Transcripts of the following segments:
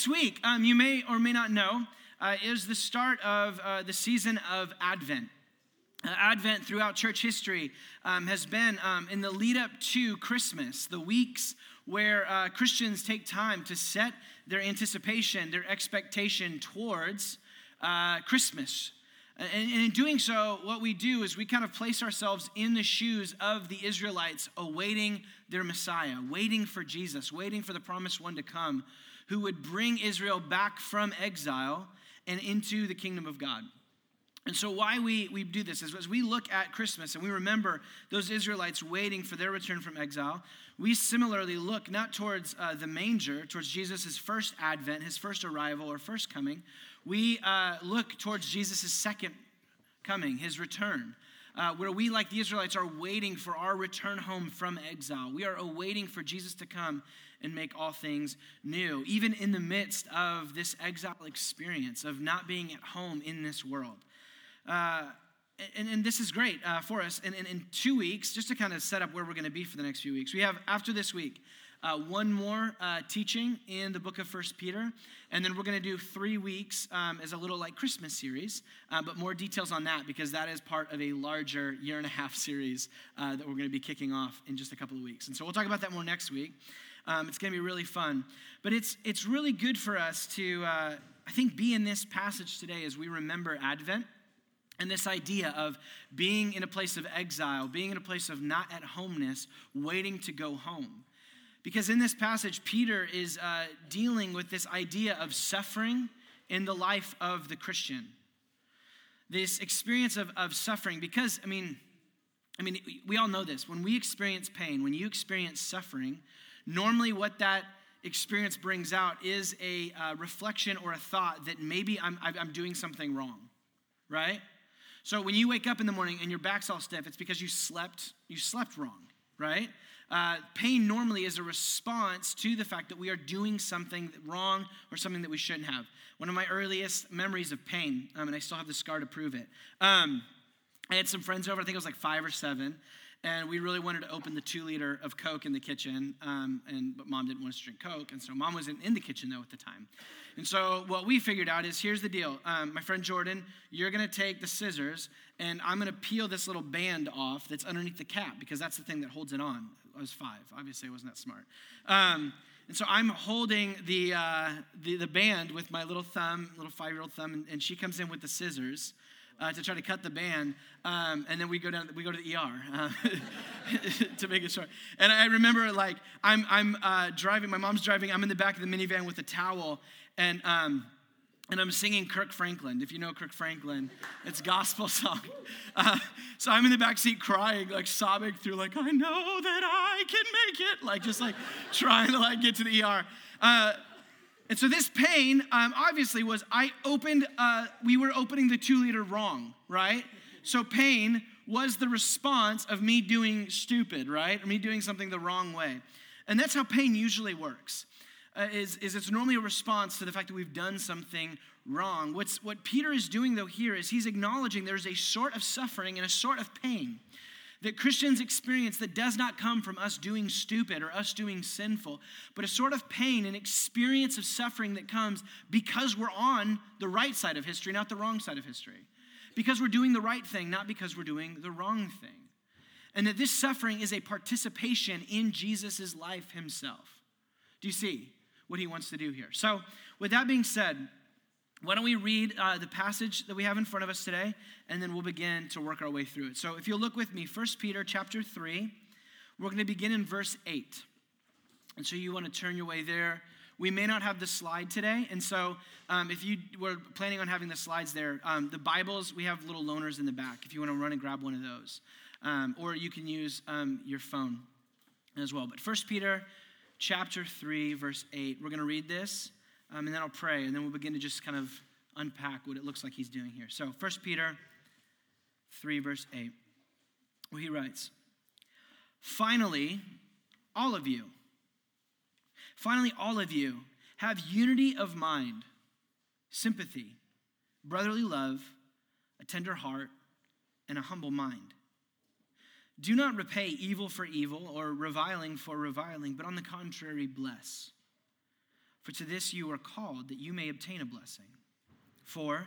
this week, um, you may or may not know, uh, is the start of uh, the season of Advent. Uh, Advent throughout church history um, has been um, in the lead up to Christmas, the weeks where uh, Christians take time to set their anticipation, their expectation towards uh, Christmas. And, and in doing so, what we do is we kind of place ourselves in the shoes of the Israelites awaiting their Messiah, waiting for Jesus, waiting for the promised one to come who would bring Israel back from exile and into the kingdom of God. And so, why we, we do this is as we look at Christmas and we remember those Israelites waiting for their return from exile, we similarly look not towards uh, the manger, towards Jesus' first advent, his first arrival or first coming. We uh, look towards Jesus' second coming, his return. Uh, where we, like the Israelites, are waiting for our return home from exile. We are awaiting for Jesus to come and make all things new, even in the midst of this exile experience of not being at home in this world. Uh, and, and, this is great uh, for us. And, in two weeks, just to kind of set up where we're going to be for the next few weeks, we have after this week uh, one more uh, teaching in the book of First Peter, and then we're going to do three weeks um, as a little like Christmas series, uh, but more details on that because that is part of a larger year and a half series uh, that we're going to be kicking off in just a couple of weeks. And so we'll talk about that more next week. Um, it's going to be really fun, but it's it's really good for us to uh, I think be in this passage today as we remember Advent and this idea of being in a place of exile, being in a place of not at homeness, waiting to go home. Because in this passage, Peter is uh, dealing with this idea of suffering in the life of the Christian. This experience of, of suffering, because, I mean, I mean, we all know this. When we experience pain, when you experience suffering, normally what that experience brings out is a uh, reflection or a thought that maybe I'm, I'm doing something wrong, right? So when you wake up in the morning and your back's all stiff, it's because you slept, you slept wrong, right? Uh, pain normally is a response to the fact that we are doing something wrong or something that we shouldn't have. One of my earliest memories of pain, um, and I still have the scar to prove it. Um, I had some friends over, I think it was like five or seven, and we really wanted to open the two liter of Coke in the kitchen, um, and but mom didn't want us to drink Coke, and so mom wasn't in the kitchen though at the time. And so what we figured out is here's the deal. Um, my friend Jordan, you're to take the scissors and I'm to peel this little band off that's underneath the cap because that's the thing that holds it on. I was five. Obviously, I wasn't that smart. Um, and so I'm holding the, uh, the, the, band with my little thumb, little five year old thumb, and, and, she comes in with the scissors. Uh, to try to cut the band, um, and then we go down. We go to the ER uh, to make it short. And I remember, like, I'm I'm uh, driving. My mom's driving. I'm in the back of the minivan with a towel, and um, and I'm singing Kirk Franklin. If you know Kirk Franklin, it's gospel song. Uh, so I'm in the back seat crying, like sobbing through, like I know that I can make it, like just like trying to like get to the ER. Uh, and so this pain, um, obviously, was I opened. Uh, we were opening the two liter wrong, right? So pain was the response of me doing stupid, right? Or me doing something the wrong way, and that's how pain usually works uh, is, is it's normally a response to the fact that we've done something wrong. What's, what Peter is doing, though, here is he's acknowledging there's a sort of suffering and a sort of pain that Christians experience that does not come from us doing stupid or us doing sinful, but a sort of pain, an experience of suffering that comes because we're on the right side of history, not the wrong side of history. Because we're doing the right thing, not because we're doing the wrong thing. And that this suffering is a participation in Jesus' life himself. Do you see? what he wants to do here. So, with that being said, why don't we read uh, the passage that we have in front of us today, and then we'll begin to work our way through it. So, if you'll look with me, 1 Peter chapter 3, we're going to begin in verse 8. And so, you want to turn your way there. We may not have the slide today, and so um, if you were planning on having the slides there, um, the Bibles, we have little loaners in the back if you want to run and grab one of those. Um, or you can use um, your phone as well. But 1 Peter chapter 3, verse 8. We're going to read this, um, and then I'll pray, and then we'll begin to just kind of unpack what it looks like he's doing here. So, 1 Peter 3, verse 8, where he writes, Finally, all of you, finally, all of you have unity of mind, sympathy, brotherly love, a tender heart, and a humble mind. Do not repay evil for evil or reviling for reviling, but on the contrary, bless. For to this you are called, that you may obtain a blessing. For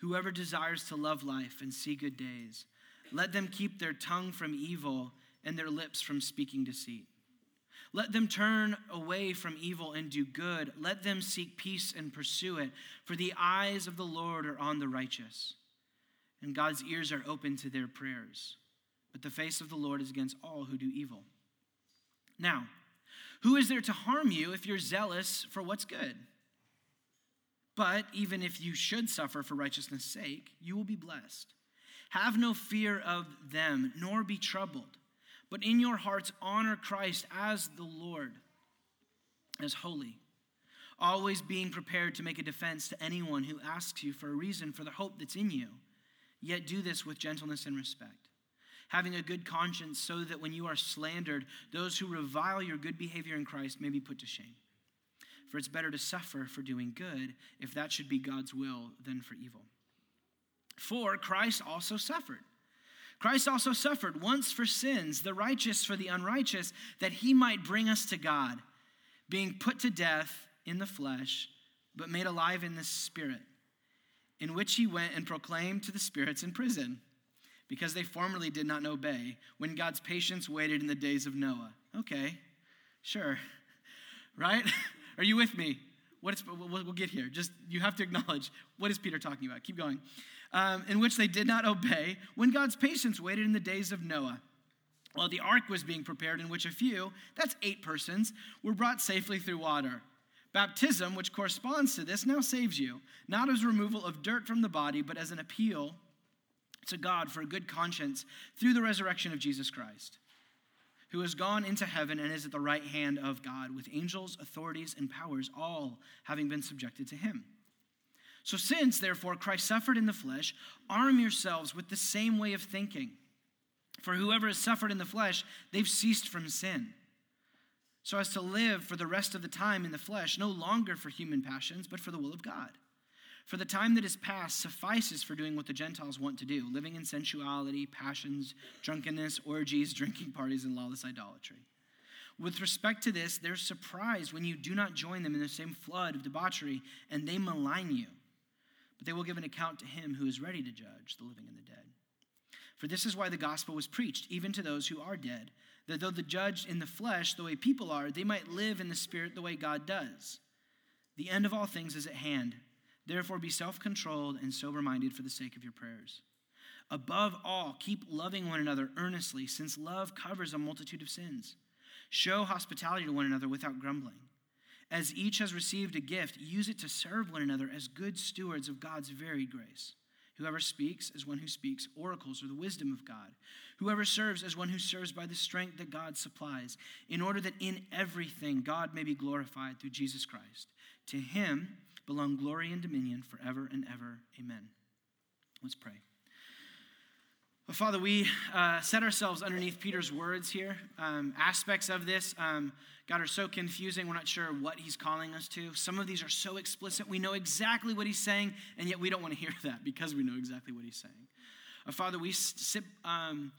whoever desires to love life and see good days, let them keep their tongue from evil and their lips from speaking deceit. Let them turn away from evil and do good. Let them seek peace and pursue it. For the eyes of the Lord are on the righteous, and God's ears are open to their prayers. But the face of the Lord is against all who do evil. Now, who is there to harm you if you're zealous for what's good? But even if you should suffer for righteousness' sake, you will be blessed. Have no fear of them, nor be troubled, but in your hearts honor Christ as the Lord, as holy, always being prepared to make a defense to anyone who asks you for a reason for the hope that's in you. Yet do this with gentleness and respect having a good conscience, so that when you are slandered, those who revile your good behavior in Christ may be put to shame. For it's better to suffer for doing good, if that should be God's will, than for evil. For Christ also suffered. Christ also suffered once for sins, the righteous for the unrighteous, that he might bring us to God, being put to death in the flesh, but made alive in the spirit, in which he went and proclaimed to the spirits in prison because they formerly did not obey when God's patience waited in the days of Noah. Okay, sure. Right? Are you with me? What is, we'll, get here. Just you have to acknowledge what is Peter talking about. Keep going. Um, in which they did not obey when God's patience waited in the days of Noah. While the ark was being prepared, in which a few, that's eight persons, were brought safely through water. Baptism, which corresponds to this, now saves you, not as removal of dirt from the body, but as an appeal to God for a good conscience through the resurrection of Jesus Christ, who has gone into heaven and is at the right hand of God, with angels, authorities, and powers, all having been subjected to him. So, since, therefore, Christ suffered in the flesh, arm yourselves with the same way of thinking. For whoever has suffered in the flesh, they've ceased from sin. So as to live for the rest of the time in the flesh, no longer for human passions, but for the will of God. For the time that is past suffices for doing what the Gentiles want to do, living in sensuality, passions, drunkenness, orgies, drinking parties, and lawless idolatry. With respect to this, they're surprised when you do not join them in the same flood of debauchery, and they malign you. But they will give an account to him who is ready to judge the living and the dead. For this is why the gospel was preached, even to those who are dead, that though the judged in the flesh, the way people are, they might live in the spirit the way God does. The end of all things is at hand. Therefore, be self controlled and sober minded for the sake of your prayers. Above all, keep loving one another earnestly, since love covers a multitude of sins. Show hospitality to one another without grumbling. As each has received a gift, use it to serve one another as good stewards of God's varied grace. Whoever speaks as one who speaks oracles or the wisdom of God. Whoever serves as one who serves by the strength that God supplies, in order that in everything God may be glorified through Jesus Christ. To him, belong glory and dominion forever and ever. Amen. Let's pray. Well, Father, we uh, set ourselves underneath Peter's words here. Um, aspects of this, um, God, are so confusing. We're not sure what he's calling us to. Some of these are so explicit. We know exactly what he's saying, and yet we don't want to hear that because we know exactly what he's saying. Uh, Father, we sit um,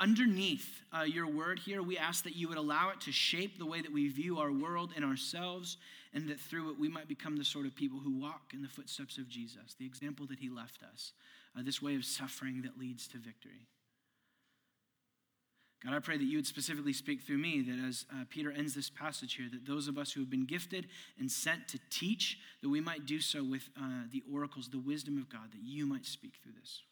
underneath uh, your word here. We ask that you would allow it to shape the way that we view our world and ourselves and that through it we might become the sort of people who walk in the footsteps of Jesus, the example that he left us, uh, this way of suffering that leads to victory. God, I pray that you would specifically speak through me, that as uh, Peter ends this passage here, that those of us who have been gifted and sent to teach, that we might do so with uh, the oracles, the wisdom of God, that you might speak through this.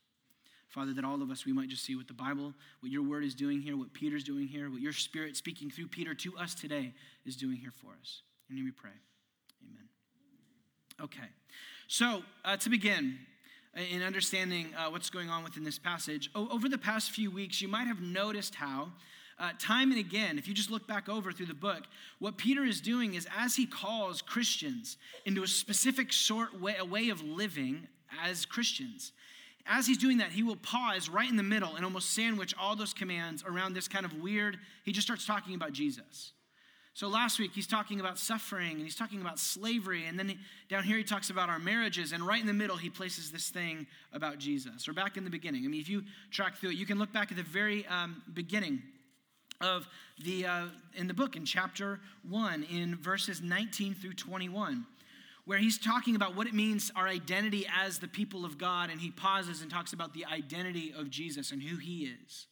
Father, that all of us, we might just see what the Bible, what your word is doing here, what Peter's doing here, what your spirit speaking through Peter to us today is doing here for us. In your name we pray. Amen. Okay. So, uh, to begin, uh, in understanding uh, what's going on within this passage, o- over the past few weeks, you might have noticed how, uh, time and again, if you just look back over through the book, what Peter is doing is as he calls Christians into a specific sort way, a way of living as Christians, as he's doing that, he will pause right in the middle and almost sandwich all those commands around this kind of weird, he just starts talking about Jesus. So last week he's talking about suffering and he's talking about slavery. And then he, down here he talks about our marriages. And right in the middle he places this thing about Jesus, or back in the beginning. I mean, if you track through it, you can look back at the very um, beginning of the uh, in the book in chapter 1 in verses 19 through 21 where he's talking about what it means our identity as the people of god and he pauses and talks about the identity of jesus and who he is.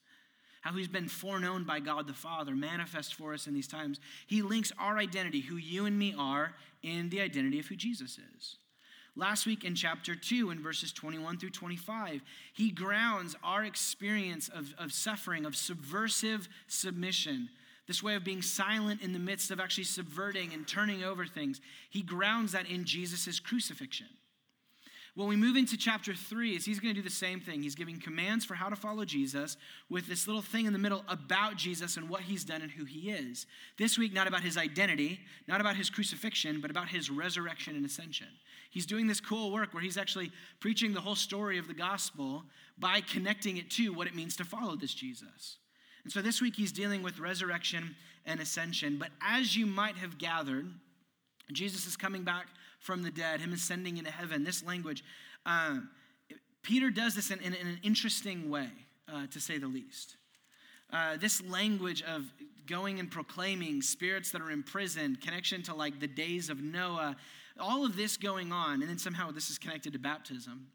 How he's been foreknown by god the father manifest for us in these times. He links our identity who you and me are in the identity of who jesus is. Last week in chapter 2, in verses 21 through 25, he grounds our experience of, of suffering, of subversive submission, this way of being silent in the midst of actually subverting and turning over things. He grounds that in Jesus' crucifixion. When we move into chapter three, is he's going to do the same thing. He's giving commands for how to follow Jesus with this little thing in the middle about Jesus and what he's done and who he is. This week, not about his identity, not about his crucifixion, but about his resurrection and ascension. He's doing this cool work where he's actually preaching the whole story of the gospel by connecting it to what it means to follow this Jesus. And so this week he's dealing with resurrection and ascension. But as you might have gathered, Jesus is coming back from the dead, him ascending into heaven. This language, uh, Peter does this in, in, in, an interesting way, uh, to say the least. Uh, this language of going and proclaiming spirits that are imprisoned, connection to like the days of Noah, all of this going on, and then somehow this is connected to baptism.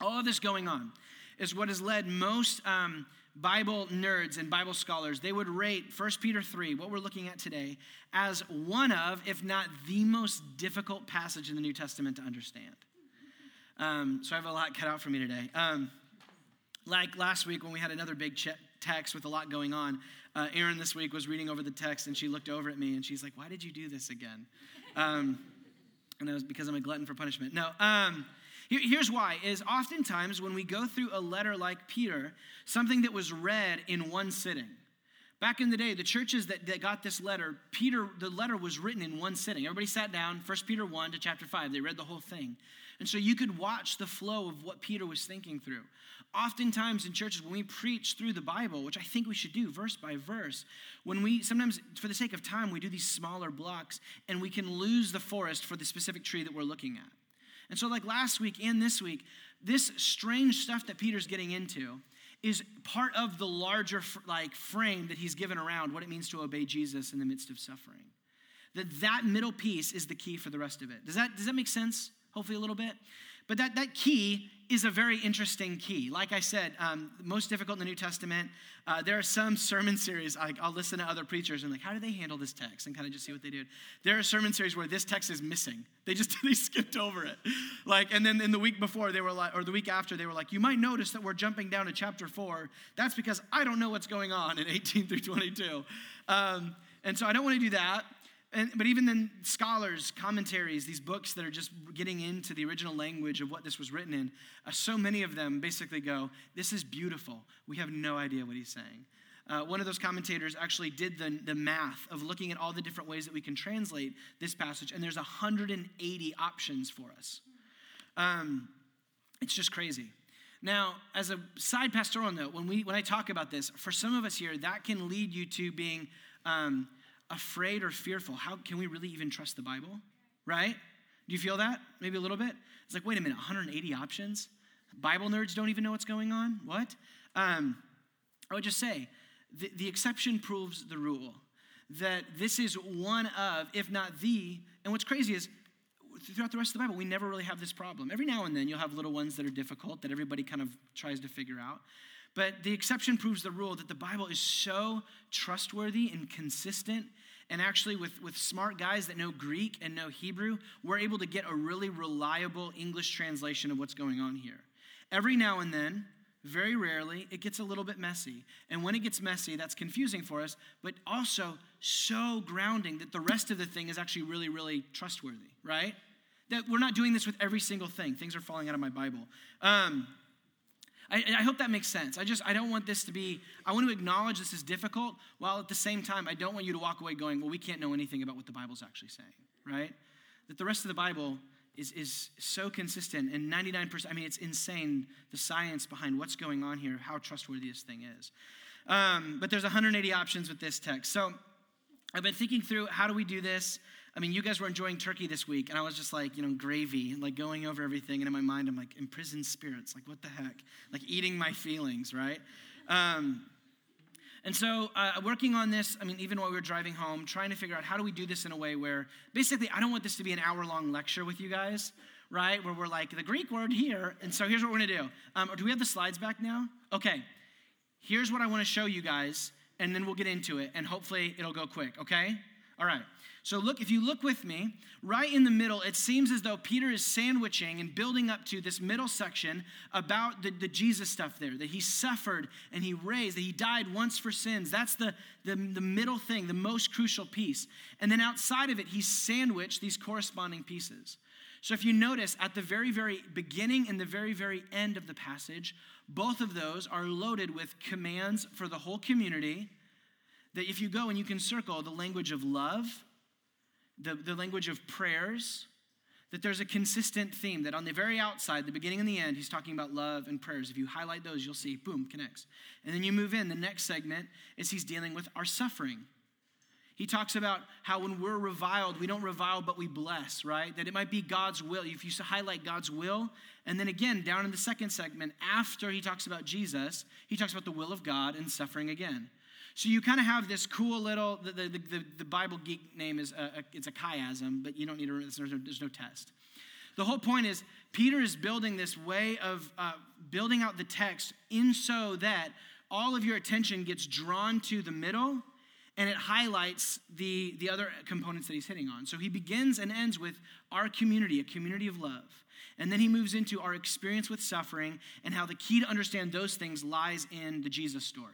All of this going on is what has led most um, Bible nerds and Bible scholars, they would rate 1 Peter 3, what we're looking at today, as one of, if not the most difficult passage in the New Testament to understand. Um, so I have a lot cut out for me today. Um, like last week when we had another big ch- text with a lot going on, uh, Erin this week was reading over the text and she looked over at me and she's like, Why did you do this again? Um, and it was because I'm a glutton for punishment. No, um, here's why: is oftentimes when we go through a letter like Peter, something that was read in one sitting. Back in the day, the churches that, that got this letter, Peter, the letter was written in one sitting. Everybody sat down, 1 Peter 1 to chapter 5. They read the whole thing. And so you could watch the flow of what Peter was thinking through. Oftentimes in churches, when we preach through the Bible, which I think we should do verse by verse, when we sometimes, for the sake of time, we do these smaller blocks and we can lose the forest for the specific tree that we're looking at. And so, like last week and this week, this strange stuff that Peter's getting into is part of the larger like frame that he's given around what it means to obey Jesus in the midst of suffering. That that middle piece is the key for the rest of it. Does that does that make sense? Hopefully a little bit. But that, that key is a very interesting key. Like I said, um, most difficult in the New Testament. Uh, there are some sermon series, I, will listen to other preachers and like, how do they handle this text? And kind of just see what they do. There are sermon series where this text is missing. They just, they skipped over it. Like, and then in the week before, they were like, or the week after, they were like, you might notice that we're jumping down to chapter four. That's because I don't know what's going on in 18 through 22. Um, and so I don't want to do that. And, but even then, scholars, commentaries, these books that are just getting into the original language of what this was written in, uh, so many of them basically go, This is beautiful. We have no idea what he's saying. Uh, one of those commentators actually did the, the math of looking at all the different ways that we can translate this passage, and there's 180 options for us. Um, it's just crazy. Now, as a side pastoral note, when, we, when I talk about this, for some of us here, that can lead you to being um, afraid or fearful. How can we really even trust the Bible? Right? Do you feel that? Maybe a little bit? It's like, wait a minute, 180 options? Bible nerds don't even know what's going on? What? Um, I would just say, the, the exception proves the rule. That this is one of, if not the, and what's crazy is, throughout the rest of the Bible, we never really have this problem. Every now and then you'll have little ones that are difficult that everybody kind of tries to figure out. But the exception proves the rule that the Bible is so trustworthy and consistent. And actually, with, with smart guys that know Greek and know Hebrew, we're able to get a really reliable English translation of what's going on here. Every now and then, very rarely, it gets a little bit messy. And when it gets messy, that's confusing for us, but also so grounding that the rest of the thing is actually really, really trustworthy, right? That we're not doing this with every single thing. Things are falling out of my Bible. Um, I, I, hope that makes sense. I just, I don't want this to be, I want to acknowledge this is difficult, while at the same time, I don't want you to walk away going, well, we can't know anything about what the Bible's actually saying, right? That the rest of the Bible is, is so consistent, and 99%, I mean, it's insane the science behind what's going on here, how trustworthy this thing is. Um, but there's 180 options with this text. So I've been thinking through how do we do this? I mean, you guys were enjoying turkey this week, and I was just like, you know, gravy, like going over everything. And in my mind, I'm like, imprisoned spirits, like, what the heck? Like eating my feelings, right? Um, And so, uh, working on this, I mean, even while we were driving home, trying to figure out how do we do this in a way where basically I don't want this to be an hour long lecture with you guys, right? Where we're like, the Greek word here. And so, here's what we're to do. Um, do we have the slides back now? Okay. Here's what I want to show you guys, and then we'll get into it, and hopefully it'll go quick, okay? All right. So look, if you look with me, right in the middle, it seems as though Peter is sandwiching and building up to this middle section about the, the Jesus stuff there, that he suffered and he raised, that he died once for sins. That's the, the, the middle thing, the most crucial piece. And then outside of it, he sandwiched these corresponding pieces. So if you notice, at the very, very beginning and the very, very end of the passage, both of those are loaded with commands for the whole community. That if you go and you can circle the language of love, the, the language of prayers, that there's a consistent theme that on the very outside, the beginning and the end, he's talking about love and prayers. If you highlight those, you'll see, boom, connects. And then you move in, the next segment is he's dealing with our suffering. He talks about how when we're reviled, we don't revile, but we bless, right? That it might be God's will. If you highlight God's will, and then again, down in the second segment, after he talks about Jesus, he talks about the will of God and suffering again. So you kind of have this cool little, the, the, the, the Bible geek name is, a, a, it's a chiasm, but you don't need to, there's no, there's no test. The whole point is Peter is building this way of uh, building out the text in so that all of your attention gets drawn to the middle and it highlights the, the other components that he's hitting on. So he begins and ends with our community, a community of love. And then he moves into our experience with suffering and how the key to understand those things lies in the Jesus story.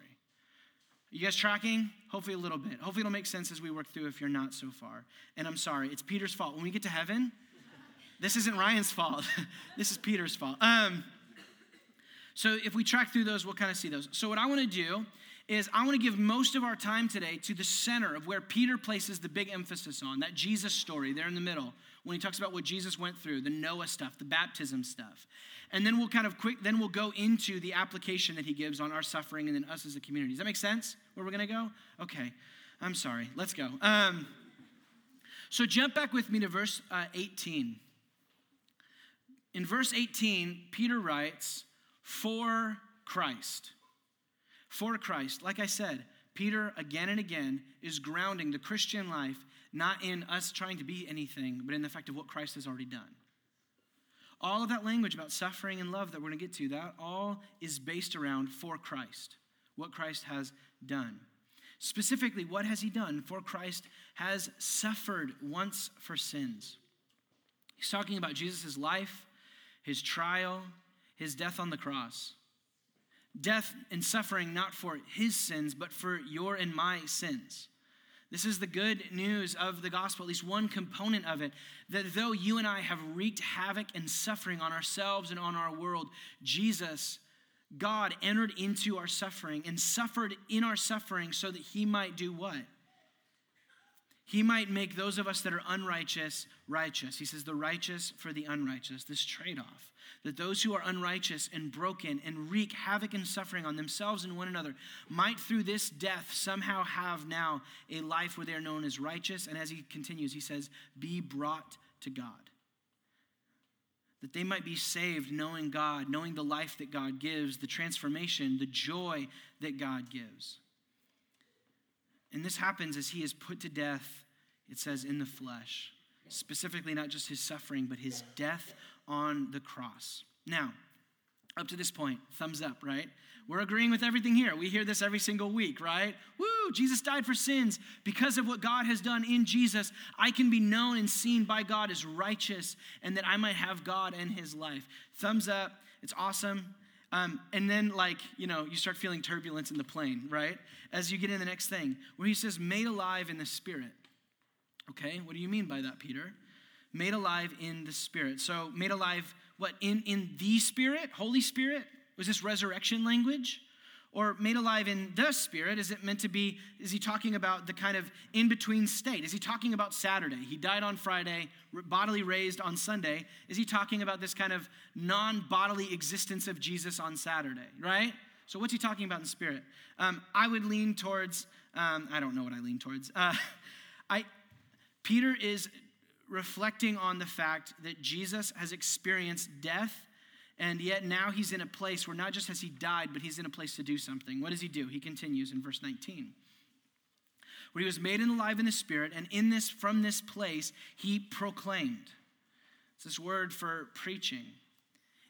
You guys tracking? Hopefully, a little bit. Hopefully, it'll make sense as we work through if you're not so far. And I'm sorry, it's Peter's fault. When we get to heaven, this isn't Ryan's fault. this is Peter's fault. Um, so, if we track through those, we'll kind of see those. So, what I want to do is I want to give most of our time today to the center of where Peter places the big emphasis on that Jesus story there in the middle when he talks about what Jesus went through, the Noah stuff, the baptism stuff. And then we'll kind of quick, then we'll go into the application that he gives on our suffering and then us as a community. Does that make sense where we're going to go? Okay. I'm sorry. Let's go. Um, so jump back with me to verse uh, 18. In verse 18, Peter writes, For Christ. For Christ. Like I said, Peter again and again is grounding the Christian life not in us trying to be anything, but in the fact of what Christ has already done. All of that language about suffering and love that we're going to get to, that all is based around for Christ, what Christ has done. Specifically, what has he done? For Christ has suffered once for sins. He's talking about Jesus' life, his trial, his death on the cross. Death and suffering not for his sins, but for your and my sins. This is the good news of the gospel, at least one component of it, that though you and I have wreaked havoc and suffering on ourselves and on our world, Jesus, God, entered into our suffering and suffered in our suffering so that he might do what? He might make those of us that are unrighteous righteous. He says, the righteous for the unrighteous, this trade off that those who are unrighteous and broken and wreak havoc and suffering on themselves and one another might through this death somehow have now a life where they are known as righteous. And as he continues, he says, be brought to God. That they might be saved knowing God, knowing the life that God gives, the transformation, the joy that God gives. And this happens as he is put to death, it says, in the flesh. Specifically, not just his suffering, but his death on the cross. Now, up to this point, thumbs up, right? We're agreeing with everything here. We hear this every single week, right? Woo, Jesus died for sins. Because of what God has done in Jesus, I can be known and seen by God as righteous and that I might have God and his life. Thumbs up. It's awesome. Um, and then, like, you know, you start feeling turbulence in the plane, right? As you get in the next thing, where he says, made alive in the spirit. Okay, what do you mean by that, Peter? made alive in the Spirit. So, made alive, what, in, in the Spirit? Holy Spirit? Was this resurrection language? Or made alive in the Spirit? Is it meant to be, is he talking about the kind of in between state? Is he talking about Saturday? He died on Friday, bodily raised on Sunday. Is he talking about this kind of non bodily existence of Jesus on Saturday, right? So, what's he talking about in spirit? Um, I would lean towards, um, I don't know what I lean towards. Uh, I, Peter is reflecting on the fact that Jesus has experienced death And yet now he's in a place where not just has he died, but he's in a place to do something. What does he do? He continues in verse 19. Where he was made alive in the spirit, and in this, from this place, he proclaimed. It's this word for preaching.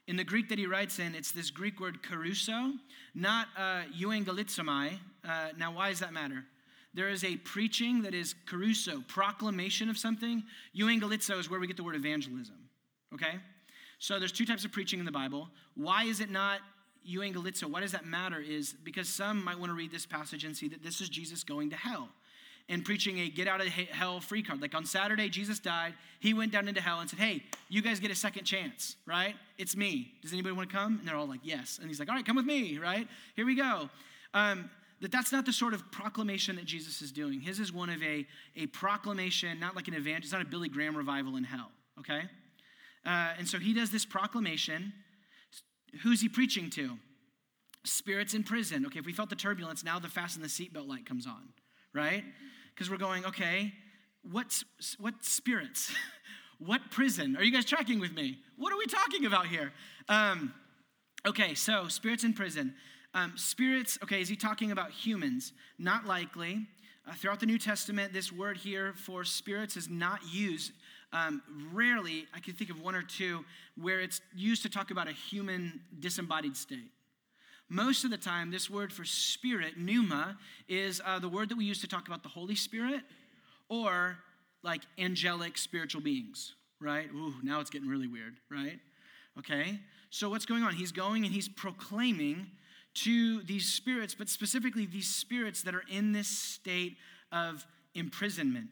In the Greek that he writes in, it's this Greek word kerusso, not uh, euangelizomai. Uh, now, why does that matter? There is a preaching that is kerusso, proclamation of something. Euangelizo is where we get the word evangelism. Okay? So there's two types of preaching in the Bible. Why is it not euangelizo? Why does that matter? Is because some might want to read this passage and see that this is Jesus going to hell and preaching a get out of hell free card. Like on Saturday, Jesus died. He went down into hell and said, Hey, you guys get a second chance, right? It's me. Does anybody want to come? And they're all like, Yes. And he's like, All right, come with me, right? Here we go. Um, that that's not the sort of proclamation that Jesus is doing. His is one of a, a proclamation, not like an event. It's not a Billy Graham revival in hell, okay? Uh, and so he does this proclamation. Who's he preaching to? Spirits in prison. Okay, if we felt the turbulence, now the fasten the seatbelt light comes on, right? Because we're going, okay, what, what spirits? what prison? Are you guys tracking with me? What are we talking about here? Um, okay, so spirits in prison. Um, spirits, okay, is he talking about humans? Not likely. Uh, throughout the New Testament, this word here for spirits is not used. Um, rarely, I can think of one or two where it's used to talk about a human disembodied state. Most of the time, this word for spirit, pneuma, is uh, the word that we use to talk about the Holy Spirit or like angelic spiritual beings, right? Ooh, now it's getting really weird, right? Okay? So, what's going on? He's going and he's proclaiming to these spirits, but specifically these spirits that are in this state of imprisonment.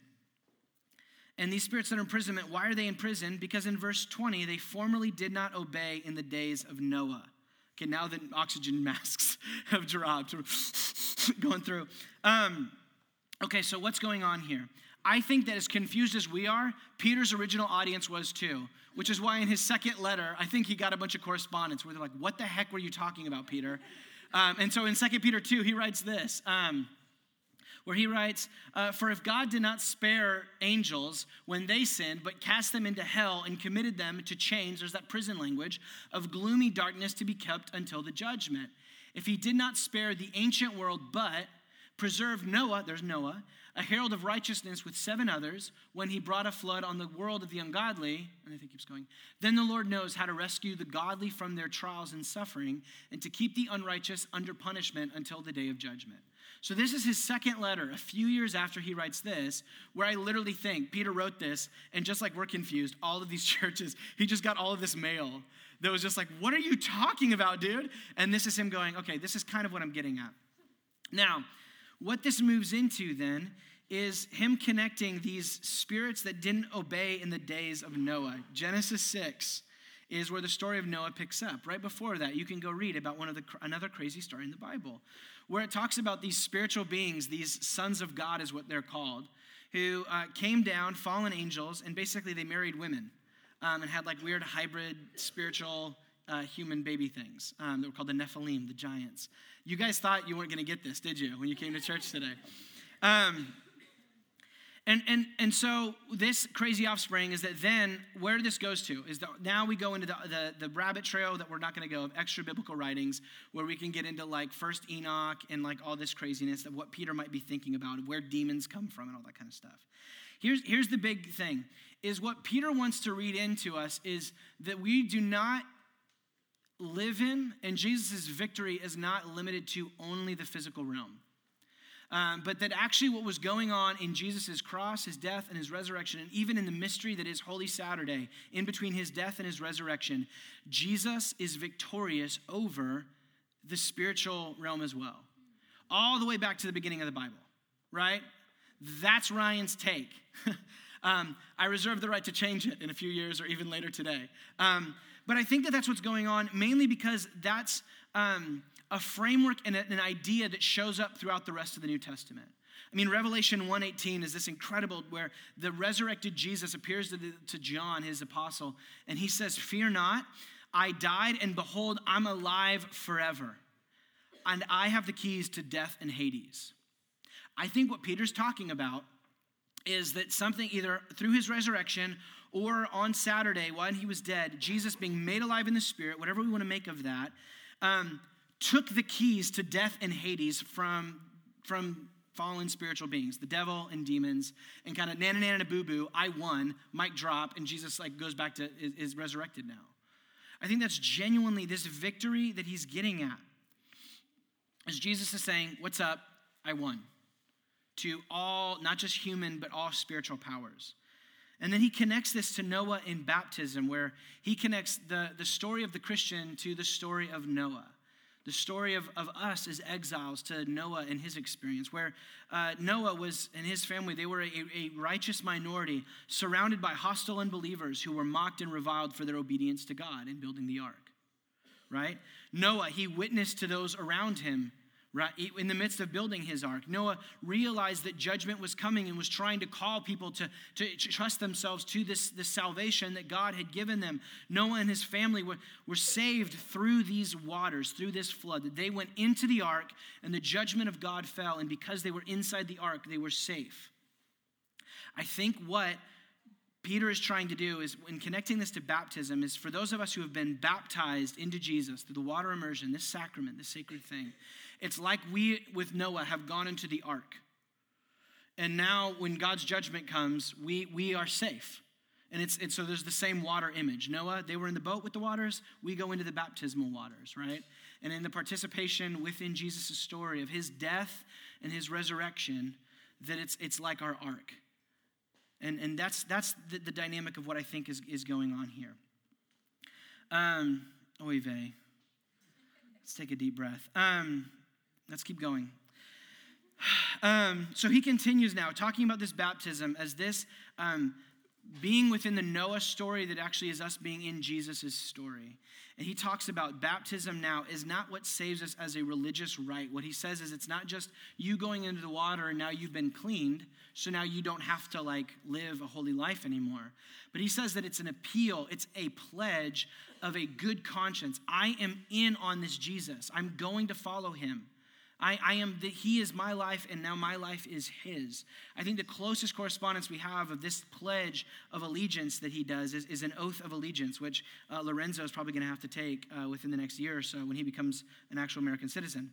And these spirits that are imprisonment, why are they in prison? Because in verse 20, they formerly did not obey in the days of Noah. Okay, now that oxygen masks have dropped, going through. Um, okay, so what's going on here? I think that as confused as we are, Peter's original audience was too, which is why in his second letter, I think he got a bunch of correspondence where they're like, What the heck were you talking about, Peter? Um, and so in 2 Peter 2, he writes this. Um, where he writes, uh, For if God did not spare angels when they sinned, but cast them into hell and committed them to chains, there's that prison language, of gloomy darkness to be kept until the judgment. If he did not spare the ancient world, but preserved Noah, there's Noah, a herald of righteousness with seven others, when he brought a flood on the world of the ungodly, and I think keeps going, then the Lord knows how to rescue the godly from their trials and suffering, and to keep the unrighteous under punishment until the day of judgment. So, this is his second letter, a few years after he writes this, where I literally think Peter wrote this, and just like we're confused, all of these churches, he just got all of this mail that was just like, What are you talking about, dude? And this is him going, Okay, this is kind of what I'm getting at. Now, what this moves into then is him connecting these spirits that didn't obey in the days of Noah. Genesis 6 is where the story of Noah picks up. Right before that, you can go read about one of the another crazy story in the Bible, where it talks about these spiritual beings, these sons of God is what they're called, who uh, came down, fallen angels, and basically they married women um, and had like weird hybrid spiritual uh, human baby things. Um, they were called the Nephilim, the giants. You guys thought you weren't going to get this, did you, when you came to church today? Um, and, and, and so this crazy offspring is that then where this goes to is that now we go into the, the, the rabbit trail that we're not going to go of extra biblical writings where we can get into like first Enoch and like all this craziness of what Peter might be thinking about, where demons come from and all that kind of stuff. Here's, here's the big thing is what Peter wants to read into us is that we do not live in, and Jesus' victory is not limited to only the physical realm. Um, but that actually what was going on in Jesus' cross, his death, and his resurrection, and even in the mystery that is Holy Saturday, in between his death and his resurrection, Jesus is victorious over the spiritual realm as well. All the way back to the beginning of the Bible, right? That's Ryan's take. um, I reserve the right to change it in a few years or even later today. Um, but I think that that's what's going on, mainly because that's um, a framework and an idea that shows up throughout the rest of the New Testament. I mean, Revelation 1:18 is this incredible where the resurrected Jesus appears to, the, to John, his apostle, and he says, "Fear not, I died, and behold, I'm alive forever, and I have the keys to death and Hades." I think what Peter's talking about is that something either through his resurrection or on Saturday when he was dead, Jesus being made alive in the Spirit, whatever we want to make of that, um, took the keys to death and Hades from, from fallen spiritual beings, the devil and demons, and kind of nana nana boo boo, I won, mic drop, and Jesus like goes back to is, is resurrected now. I think that's genuinely this victory that he's getting at. As Jesus is saying, What's up? I won. To all, not just human, but all spiritual powers. And then he connects this to Noah in baptism, where he connects the, the story of the Christian to the story of Noah. The story of, of us as exiles to Noah and his experience, where uh, Noah was and his family, they were a, a righteous minority surrounded by hostile unbelievers who were mocked and reviled for their obedience to God in building the ark. Right? Noah, he witnessed to those around him right in the midst of building his ark. Noah realized that judgment was coming and was trying to call people to, to trust themselves to this, this salvation that god had given them. Noah and his family were, were saved through these waters through this flood that they went into the ark and the judgment of god fell and because they were inside the ark they were safe. I think what Peter is trying to do is in connecting this to baptism is for those of us who have been baptized into Jesus through the water immersion, this sacrament, this sacred thing, it's like we, with Noah, have gone into the ark. And now, when God's judgment comes, we, we are safe. And it's, it's so there's the same water image. Noah, they were in the boat with the waters. We go into the baptismal waters, right? And in the participation within Jesus' story of his death and his resurrection, that it's, it's like our ark. And, and that's, that's the, the dynamic of what I think is, is going on here. Um, oy vey. Let's take a deep breath. Um, Let's keep going. Um, so he continues now, talking about this baptism as this um, being within the Noah story that actually is us being in Jesus' story. And he talks about baptism now is not what saves us as a religious rite. What he says is it's not just you going into the water and now you've been cleaned, so now you don't have to like live a holy life anymore. But he says that it's an appeal, it's a pledge of a good conscience. I am in on this Jesus, I'm going to follow him. I, I am that he is my life and now my life is his. I think the closest correspondence we have of this pledge of allegiance that he does is, is an oath of allegiance, which uh, Lorenzo is probably going to have to take uh, within the next year or so when he becomes an actual American citizen.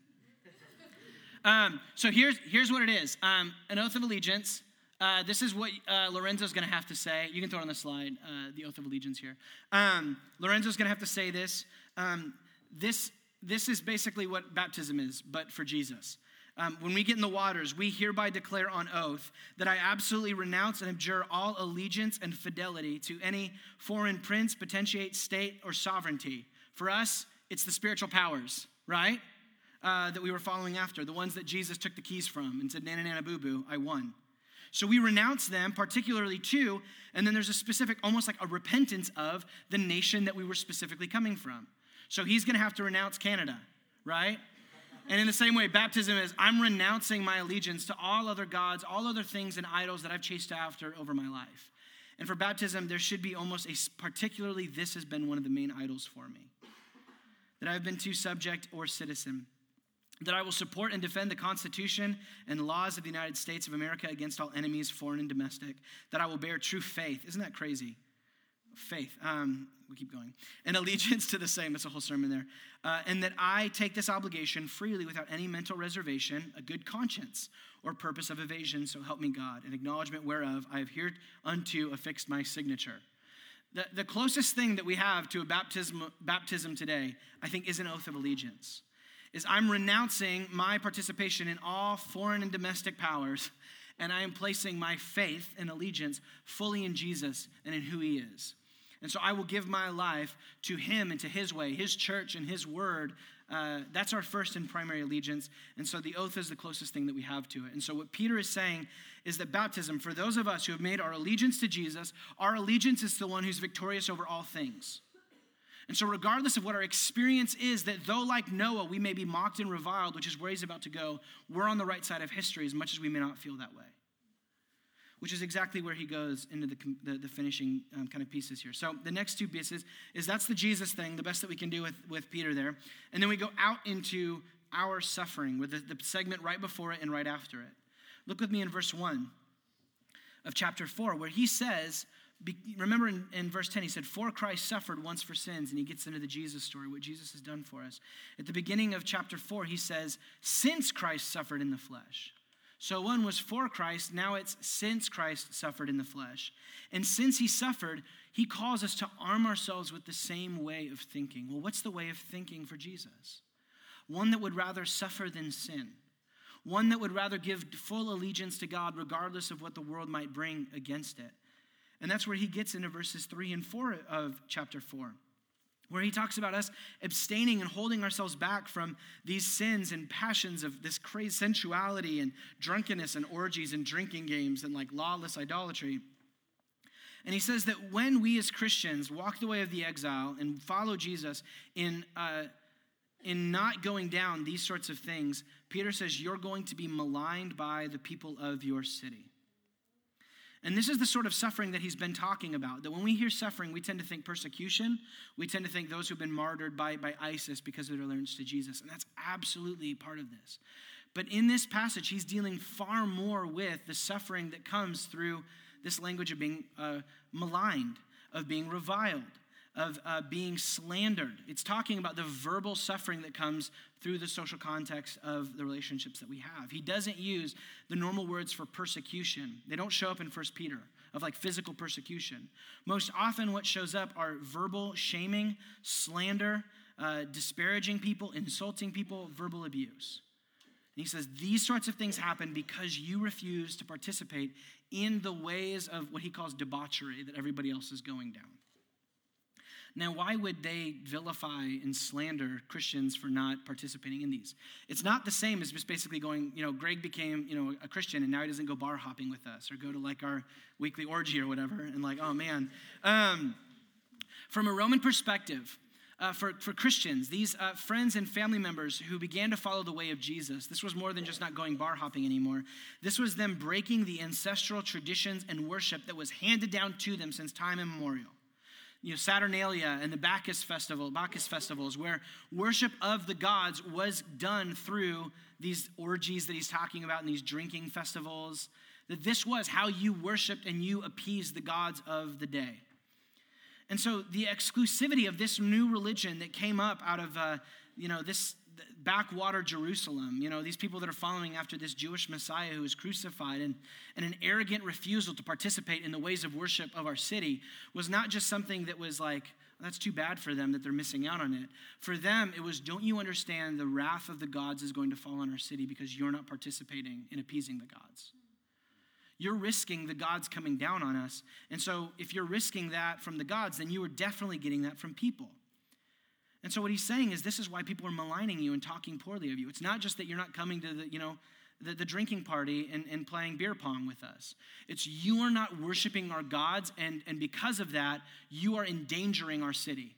Um, so here's, here's what it is um, an oath of allegiance. Uh, this is what uh, Lorenzo's going to have to say. You can throw it on the slide, uh, the oath of allegiance here. Um, Lorenzo's going to have to say this. Um, this this is basically what baptism is, but for Jesus. Um, when we get in the waters, we hereby declare on oath that I absolutely renounce and abjure all allegiance and fidelity to any foreign prince, potentiate, state, or sovereignty. For us, it's the spiritual powers, right? Uh, that we were following after, the ones that Jesus took the keys from and said, Nana, Nana, Boo Boo, I won. So we renounce them, particularly to, and then there's a specific, almost like a repentance of the nation that we were specifically coming from. So he's going to have to renounce Canada, right? And in the same way, baptism is I'm renouncing my allegiance to all other gods, all other things and idols that I've chased after over my life. And for baptism, there should be almost a particularly this has been one of the main idols for me. That I've been too subject or citizen. That I will support and defend the Constitution and laws of the United States of America against all enemies, foreign and domestic. That I will bear true faith. Isn't that crazy? Faith. Um, we keep going. And allegiance to the same, it's a whole sermon there. Uh, and that I take this obligation freely without any mental reservation, a good conscience, or purpose of evasion, so help me God, an acknowledgement whereof I have hereunto affixed my signature. The, the closest thing that we have to a baptism, baptism today, I think, is an oath of allegiance. Is I'm renouncing my participation in all foreign and domestic powers, and I am placing my faith and allegiance fully in Jesus and in who he is. And so I will give my life to him and to his way, his church and his word. Uh, that's our first and primary allegiance. And so the oath is the closest thing that we have to it. And so what Peter is saying is that baptism, for those of us who have made our allegiance to Jesus, our allegiance is to the one who's victorious over all things. And so, regardless of what our experience is, that though, like Noah, we may be mocked and reviled, which is where he's about to go, we're on the right side of history as much as we may not feel that way which is exactly where he goes into the, the, the finishing um, kind of pieces here. So the next two pieces is that's the Jesus thing, the best that we can do with, with Peter there. And then we go out into our suffering with the, the segment right before it and right after it. Look with me in verse 1 of chapter 4, where he says, Be, remember in, in verse 10, he said, For Christ suffered once for sins, and he gets into the Jesus story, what Jesus has done for us. At the beginning of chapter 4, he says, Since Christ suffered in the flesh. So one was for Christ, now it's since Christ suffered in the flesh. And since he suffered, he calls us to arm ourselves with the same way of thinking. Well, what's the way of thinking for Jesus? One that would rather suffer than sin, one that would rather give full allegiance to God regardless of what the world might bring against it. And that's where he gets into verses 3 and 4 of chapter 4, where he talks about us abstaining and holding ourselves back from these sins and passions of this crazy sensuality and drunkenness and orgies and drinking games and like lawless idolatry. And he says that when we as Christians walk the way of the exile and follow Jesus in, uh, in not going down these sorts of things, Peter says you're going to be maligned by the people of your city. And this is the sort of suffering that he's been talking about. That when we hear suffering, we tend to think persecution. We tend to think those who've been martyred by, by ISIS because of their allegiance to Jesus. And that's absolutely part of this. But in this passage, he's dealing far more with the suffering that comes through this language of being uh, maligned, of being reviled, of uh, being slandered. It's talking about the verbal suffering that comes through the social context of the relationships that we have. He doesn't use the normal words for persecution, they don't show up in 1 Peter of like physical persecution. Most often, what shows up are verbal shaming, slander, uh, disparaging people, insulting people, verbal abuse. And he says these sorts of things happen because you refuse to participate in the ways of what he calls debauchery that everybody else is going down. Now, why would they vilify and slander Christians for not participating in these? It's not the same as just basically going, you know, Greg became, you know, a Christian and now he doesn't go bar hopping with us or go to like our weekly orgy or whatever and like, oh man. Um, from a Roman perspective, uh, for, for Christians, these uh, friends and family members who began to follow the way of Jesus, this was more than just not going bar hopping anymore. This was them breaking the ancestral traditions and worship that was handed down to them since time immemorial you know, Saturnalia and the Bacchus festival, Bacchus festivals, where worship of the gods was done through these orgies that he's talking about and these drinking festivals. That this was how you worshiped and you appeased the gods of the day. And so the exclusivity of this new religion that came up out of, uh, you know, this backwater Jerusalem, you know, these people that are following after this Jewish Messiah who was crucified, and, and an arrogant refusal to participate in the ways of worship of our city was not just something that was like, that's too bad for them that they're missing out on it. For them, it was, don't you understand the wrath of the gods is going to fall on our city because you're not participating in appeasing the gods? You're risking the gods coming down on us. And so, if you're risking that from the gods, then you are definitely getting that from people. And so what he's saying is this is why people are maligning you and talking poorly of you. It's not just that you're not coming to the, you know, the, the drinking party and, and playing beer pong with us. It's you are not worshiping our gods, and, and because of that, you are endangering our city.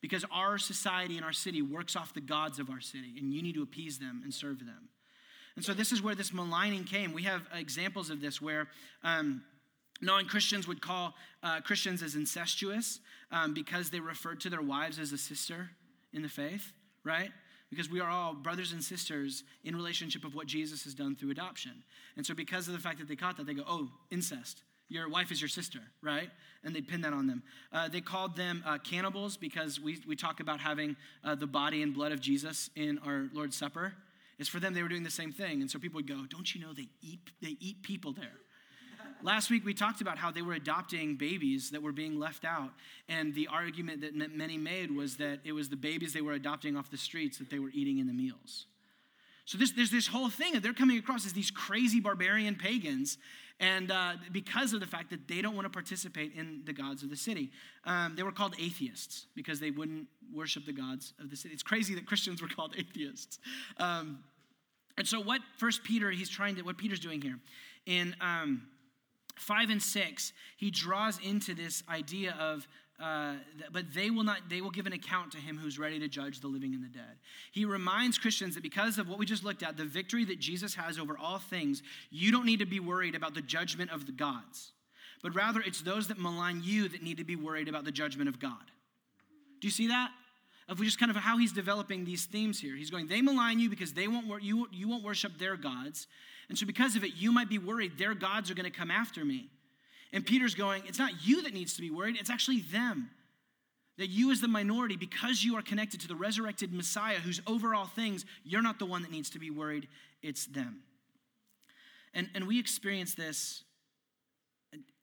Because our society and our city works off the gods of our city, and you need to appease them and serve them. And so this is where this maligning came. We have examples of this where um, non Christians would call uh, Christians as incestuous um, because they referred to their wives as a sister in the faith, right? Because we are all brothers and sisters in relationship of what Jesus has done through adoption. And so, because of the fact that they caught that, they go, oh, incest. Your wife is your sister, right? And they pin that on them. Uh, they called them uh, cannibals because we, we talk about having uh, the body and blood of Jesus in our Lord's Supper. It's for them, they were doing the same thing. And so people would go, Don't you know they eat, they eat people there? Last week we talked about how they were adopting babies that were being left out. And the argument that many made was that it was the babies they were adopting off the streets that they were eating in the meals. So this, there's this whole thing that they're coming across as these crazy barbarian pagans, and uh, because of the fact that they don't want to participate in the gods of the city, um, they were called atheists because they wouldn't worship the gods of the city. It's crazy that Christians were called atheists. Um, and so, what First Peter he's trying to what Peter's doing here in um, five and six, he draws into this idea of, uh, but they will not, they will give an account to him who's ready to judge the living and the dead. He reminds Christians that because of what we just looked at, the victory that Jesus has over all things, you don't need to be worried about the judgment of the gods, but rather it's those that malign you that need to be worried about the judgment of God. Do you see that? Of just kind of how he's developing these themes here. He's going, they malign you because they won't, you, you won't worship their gods. And so, because of it, you might be worried their gods are going to come after me. And Peter's going, it's not you that needs to be worried, it's actually them. That you, as the minority, because you are connected to the resurrected Messiah who's over all things, you're not the one that needs to be worried, it's them. And, and we experience this,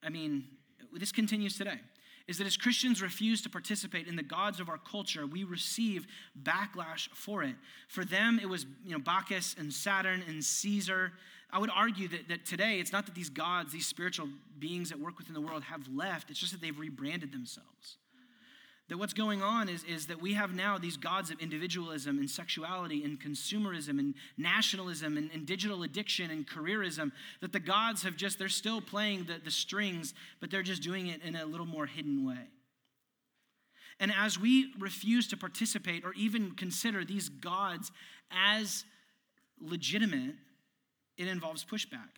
I mean, this continues today is that as Christians refuse to participate in the gods of our culture, we receive backlash for it. For them, it was you know, Bacchus and Saturn and Caesar. I would argue that, that today, it's not that these gods, these spiritual beings that work within the world have left, it's just that they've rebranded themselves. That what's going on is, is that we have now these gods of individualism and sexuality and consumerism and nationalism and, and digital addiction and careerism. That the gods have just, they're still playing the, the strings, but they're just doing it in a little more hidden way. And as we refuse to participate or even consider these gods as legitimate, it involves pushback.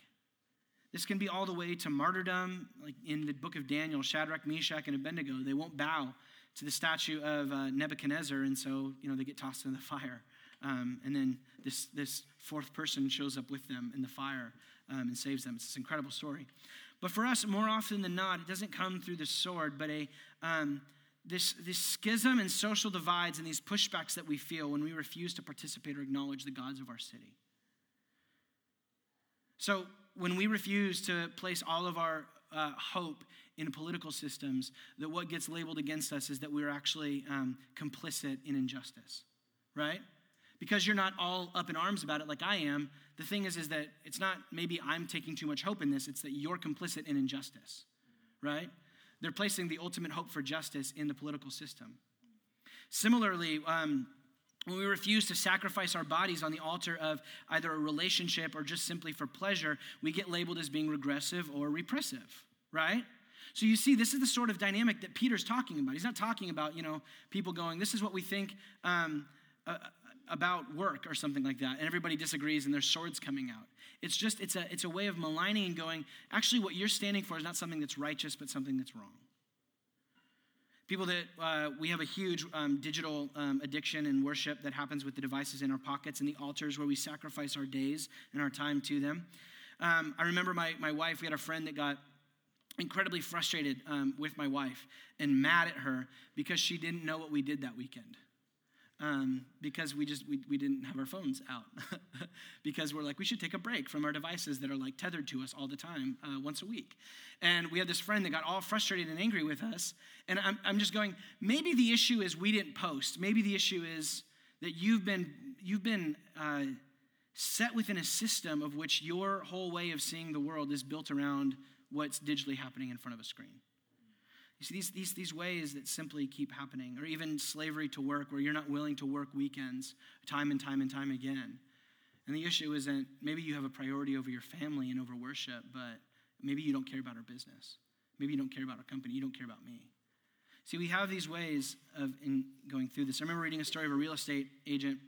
This can be all the way to martyrdom, like in the book of Daniel, Shadrach, Meshach, and Abednego. They won't bow to the statue of uh, Nebuchadnezzar, and so you know they get tossed in the fire. Um, and then this this fourth person shows up with them in the fire um, and saves them. It's this incredible story. But for us, more often than not, it doesn't come through the sword, but a um, this, this schism and social divides and these pushbacks that we feel when we refuse to participate or acknowledge the gods of our city. So, when we refuse to place all of our uh, hope in political systems that what gets labeled against us is that we're actually um, complicit in injustice, right? Because you're not all up in arms about it like I am, the thing is, is that it's not maybe I'm taking too much hope in this, it's that you're complicit in injustice, right? They're placing the ultimate hope for justice in the political system. Similarly, um, when we refuse to sacrifice our bodies on the altar of either a relationship or just simply for pleasure, we get labeled as being regressive or repressive, right? So you see, this is the sort of dynamic that Peter's talking about. He's not talking about, you know, people going, this is what we think um, uh, about work or something like that, and everybody disagrees and there's swords coming out. It's just, it's a, it's a way of maligning and going, actually, what you're standing for is not something that's righteous, but something that's wrong. People that uh, we have a huge um, digital um, addiction and worship that happens with the devices in our pockets and the altars where we sacrifice our days and our time to them. Um, I remember my, my wife, we had a friend that got incredibly frustrated um, with my wife and mad at her because she didn't know what we did that weekend. Um, because we just we, we didn't have our phones out. Because we're like we should take a break from our devices that are like tethered to us all the time uh, once a week. And we had this friend that got all frustrated and angry with us and I'm, I'm just going maybe the issue is we didn't post. Maybe the issue is that you've been you've been uh, set within a system of which your whole way of seeing the world is built around what's digitally happening in front of a screen. You see, these, these, these ways that simply keep happening, or even slavery to work, where you're not willing to work weekends time and time and time again. And the issue isn't maybe you have a priority over your family and over worship, but maybe you don't care about our business. Maybe you don't care about our company. You don't care about me. See, we have these ways of in going through this. I remember reading a story of a real estate agent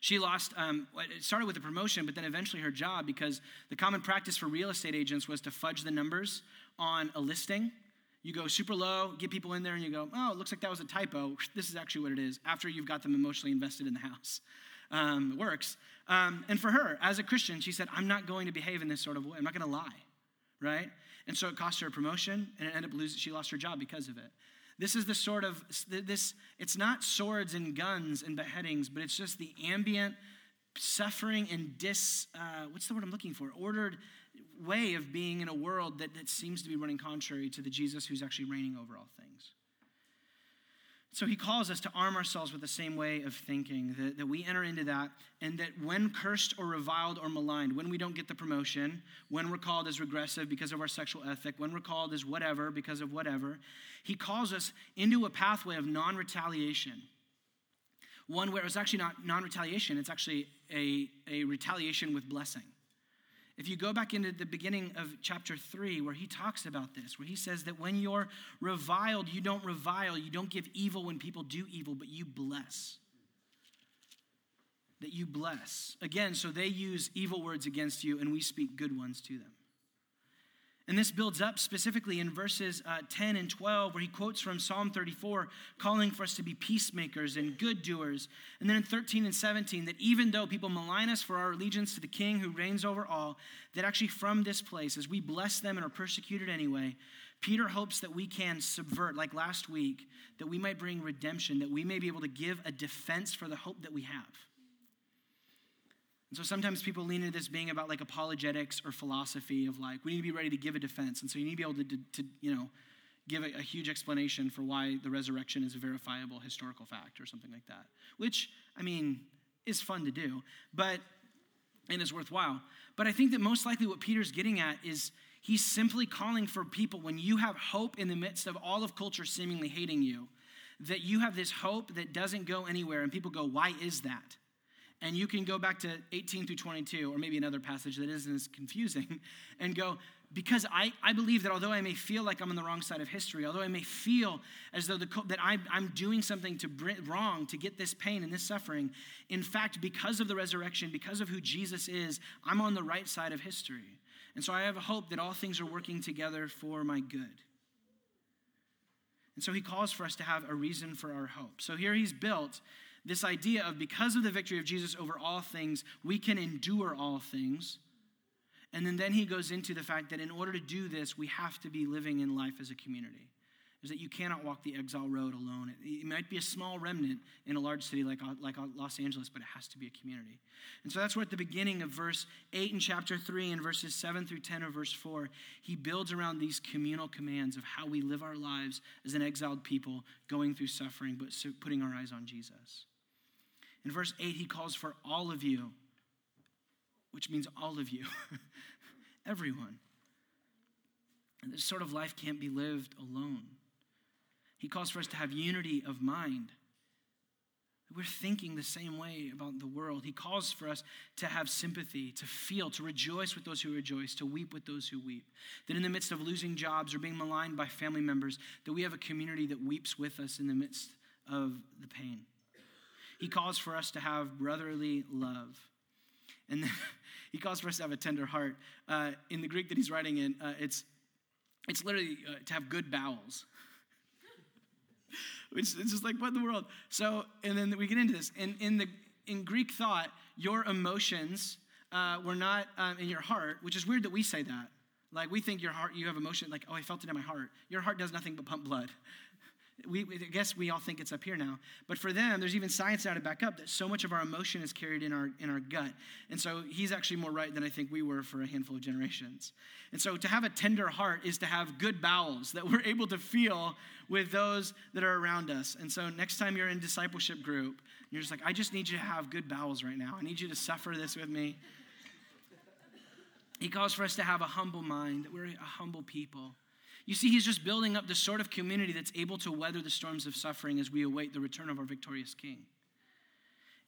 she lost, um, it started with a promotion, but then eventually her job because the common practice for real estate agents was to fudge the numbers on a listing. You go super low, get people in there, and you go, oh, it looks like that was a typo. This is actually what it is after you've got them emotionally invested in the house. Um, it works. Um, and for her, as a Christian, she said, I'm not going to behave in this sort of way. I'm not going to lie, right? And so it cost her a promotion, and it ended up losing, she lost her job because of it. This is the sort of this it's not swords and guns and beheadings, but it's just the ambient suffering and dis uh, what's the word I'm looking for? Ordered way of being in a world that, that seems to be running contrary to the Jesus who's actually reigning over all things. So he calls us to arm ourselves with the same way of thinking, that, that we enter into that, and that when cursed or reviled or maligned, when we don't get the promotion, when we're called as regressive because of our sexual ethic, when we're called as whatever because of whatever, he calls us into a pathway of non retaliation. One where it's actually not non retaliation, it's actually a, a retaliation with blessing. If you go back into the beginning of chapter 3, where he talks about this, where he says that when you're reviled, you don't revile, you don't give evil when people do evil, but you bless. That you bless. Again, so they use evil words against you, and we speak good ones to them. And this builds up specifically in verses uh, 10 and 12, where he quotes from Psalm 34, calling for us to be peacemakers and good doers. And then in 13 and 17, that even though people malign us for our allegiance to the king who reigns over all, that actually from this place, as we bless them and are persecuted anyway, Peter hopes that we can subvert, like last week, that we might bring redemption, that we may be able to give a defense for the hope that we have. And so sometimes people lean into this being about like apologetics or philosophy of like, we need to be ready to give a defense. And so you need to be able to, to, to you know, give a, a, huge explanation for why the resurrection is a verifiable historical fact or something like that, which, I mean, is fun to do, but, and is worthwhile. But I think that most likely what Peter's getting at is he's simply calling for people when you have hope in the midst of all of culture seemingly hating you, that you have this hope that doesn't go anywhere, and people go, why is that? And you can go back to 18 through 22, or maybe another passage that isn't as confusing, and go, because I, I believe that although I may feel like I'm on the wrong side of history, although I may feel as though the, that I'm, I'm doing something to bring, wrong to get this pain and this suffering, in fact, because of the resurrection, because of who Jesus is, I'm on the right side of history. And so I have a hope that all things are working together for my good. And so he calls for us to have a reason for our hope. So here he's built this idea of because of the victory of Jesus over all things, we can endure all things. And then, then he goes into the fact that in order to do this, we have to be living in life as a community. Is that you cannot walk the exile road alone. It, it might be a small remnant in a large city like, like Los Angeles, but it has to be a community. And so that's where at the beginning of verse 8 in chapter 3 and verses 7 through 10 of verse 4, he builds around these communal commands of how we live our lives as an exiled people going through suffering, but putting our eyes on Jesus. In verse 8, he calls for all of you, which means all of you, everyone. And this sort of life can't be lived alone. He calls for us to have unity of mind. We're thinking the same way about the world. He calls for us to have sympathy, to feel, to rejoice with those who rejoice, to weep with those who weep. That in the midst of losing jobs or being maligned by family members, that we have a community that weeps with us in the midst of the pain. He calls for us to have brotherly love. And then he calls for us to have a tender heart. Uh, in the Greek that he's writing in, uh, it's, it's literally uh, to have good bowels. It's just like, what in the world? So, and then we get into this. In, in, the, in Greek thought, your emotions uh, were not um, in your heart, which is weird that we say that. Like we think your heart, you have emotion, like, oh, I felt it in my heart. Your heart does nothing but pump blood. We, I guess we all think it's up here now. But for them, there's even science now to back up that so much of our emotion is carried in our, in our gut. And so he's actually more right than I think we were for a handful of generations. And so to have a tender heart is to have good bowels that we're able to feel with those that are around us. And so next time you're in discipleship group, you're just like, I just need you to have good bowels right now. I need you to suffer this with me. He calls for us to have a humble mind, that we're a humble people. You see, he's just building up the sort of community that's able to weather the storms of suffering as we await the return of our victorious King.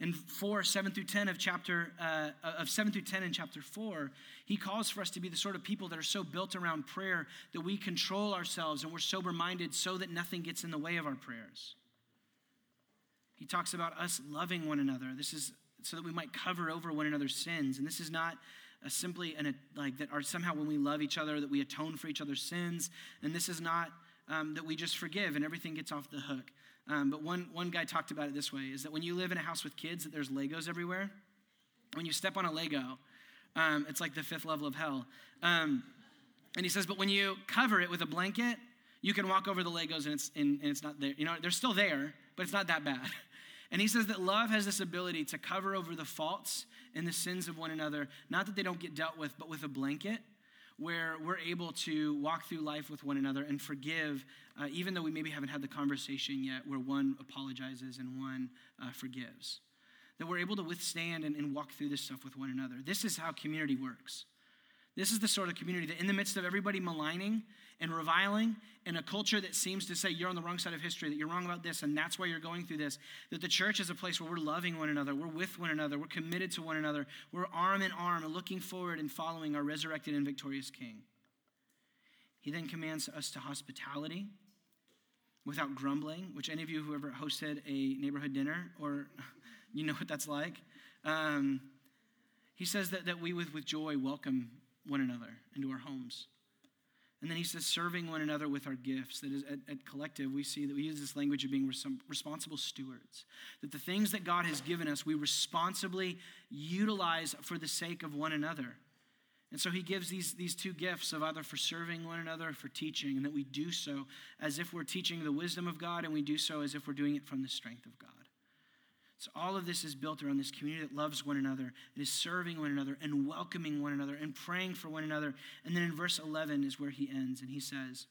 In 4, 7 through 10 of chapter, uh, of 7 through 10 in chapter 4, he calls for us to be the sort of people that are so built around prayer that we control ourselves and we're sober minded so that nothing gets in the way of our prayers. He talks about us loving one another. This is so that we might cover over one another's sins. And this is not simply an, like that are somehow when we love each other that we atone for each other's sins. And this is not um, that we just forgive and everything gets off the hook. Um, but one, one guy talked about it this way is that when you live in a house with kids that there's legos everywhere. When you step on a lego um, it's like the fifth level of hell. Um, and he says but when you cover it with a blanket you can walk over the legos and it's, and, and it's not there. You know they're still there but it's not that bad And he says that love has this ability to cover over the faults and the sins of one another, not that they don't get dealt with, but with a blanket where we're able to walk through life with one another and forgive, uh, even though we maybe haven't had the conversation yet, where one apologizes and one uh, forgives. That we're able to withstand and, and walk through this stuff with one another. This is how community works. This is the sort of community that, in the midst of everybody maligning and reviling and a culture that seems to say you're on the wrong side of history, that you're wrong about this, and that's why you're going through this, that the church is a place where we're loving one another, we're with one another, we're committed to one another, we're arm in arm looking forward and following our resurrected and victorious King. He then commands us to hospitality without grumbling, which any of you who ever hosted a neighborhood dinner or you know what that's like. Um, he says that, that we with, with joy welcome one another into our homes. And then he says, serving one another with our gifts. That is, at, at, collective, we see that we use this language of being res- responsible stewards. That the things that God has given us, we responsibly utilize for the sake of one another. And so he gives these, these two gifts of either for serving one another or for teaching, and that we do so as if we're teaching the wisdom of God, and we do so as if we're doing it from the strength of God. So all of this is built around this community that loves one another and is serving one another and welcoming one another and praying for one another. And then in verse 11 is where he ends, and he says,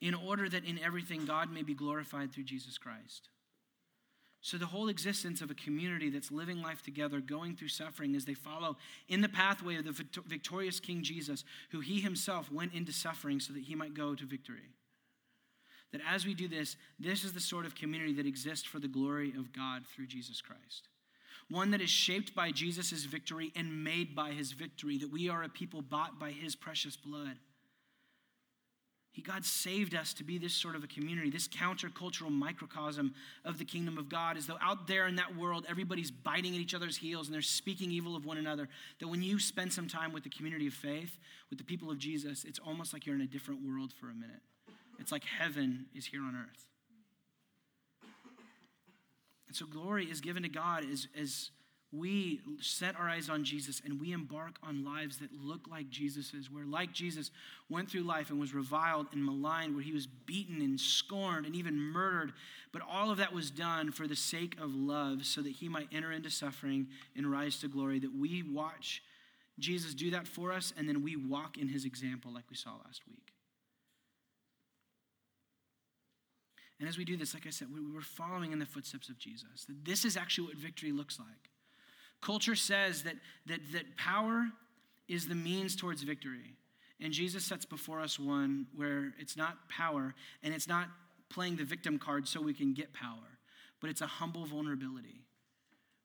In order that in everything God may be glorified through Jesus Christ. So, the whole existence of a community that's living life together, going through suffering as they follow in the pathway of the victorious King Jesus, who he himself went into suffering so that he might go to victory. That as we do this, this is the sort of community that exists for the glory of God through Jesus Christ. One that is shaped by Jesus' victory and made by his victory, that we are a people bought by his precious blood. He, God saved us to be this sort of a community, this countercultural microcosm of the kingdom of God, as though out there in that world, everybody's biting at each other's heels and they're speaking evil of one another. That when you spend some time with the community of faith, with the people of Jesus, it's almost like you're in a different world for a minute. It's like heaven is here on earth. And so glory is given to God as, as we set our eyes on Jesus and we embark on lives that look like Jesus's, where, like Jesus, went through life and was reviled and maligned, where he was beaten and scorned and even murdered. But all of that was done for the sake of love, so that he might enter into suffering and rise to glory. That we watch Jesus do that for us, and then we walk in his example, like we saw last week. And as we do this, like I said, we're following in the footsteps of Jesus. That this is actually what victory looks like. Culture says that, that, that power is the means towards victory. And Jesus sets before us one where it's not power and it's not playing the victim card so we can get power, but it's a humble vulnerability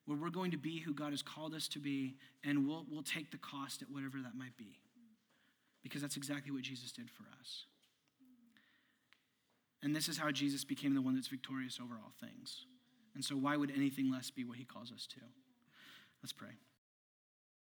where we're going to be who God has called us to be and we'll, we'll take the cost at whatever that might be. Because that's exactly what Jesus did for us. And this is how Jesus became the one that's victorious over all things. And so, why would anything less be what he calls us to? Let's pray.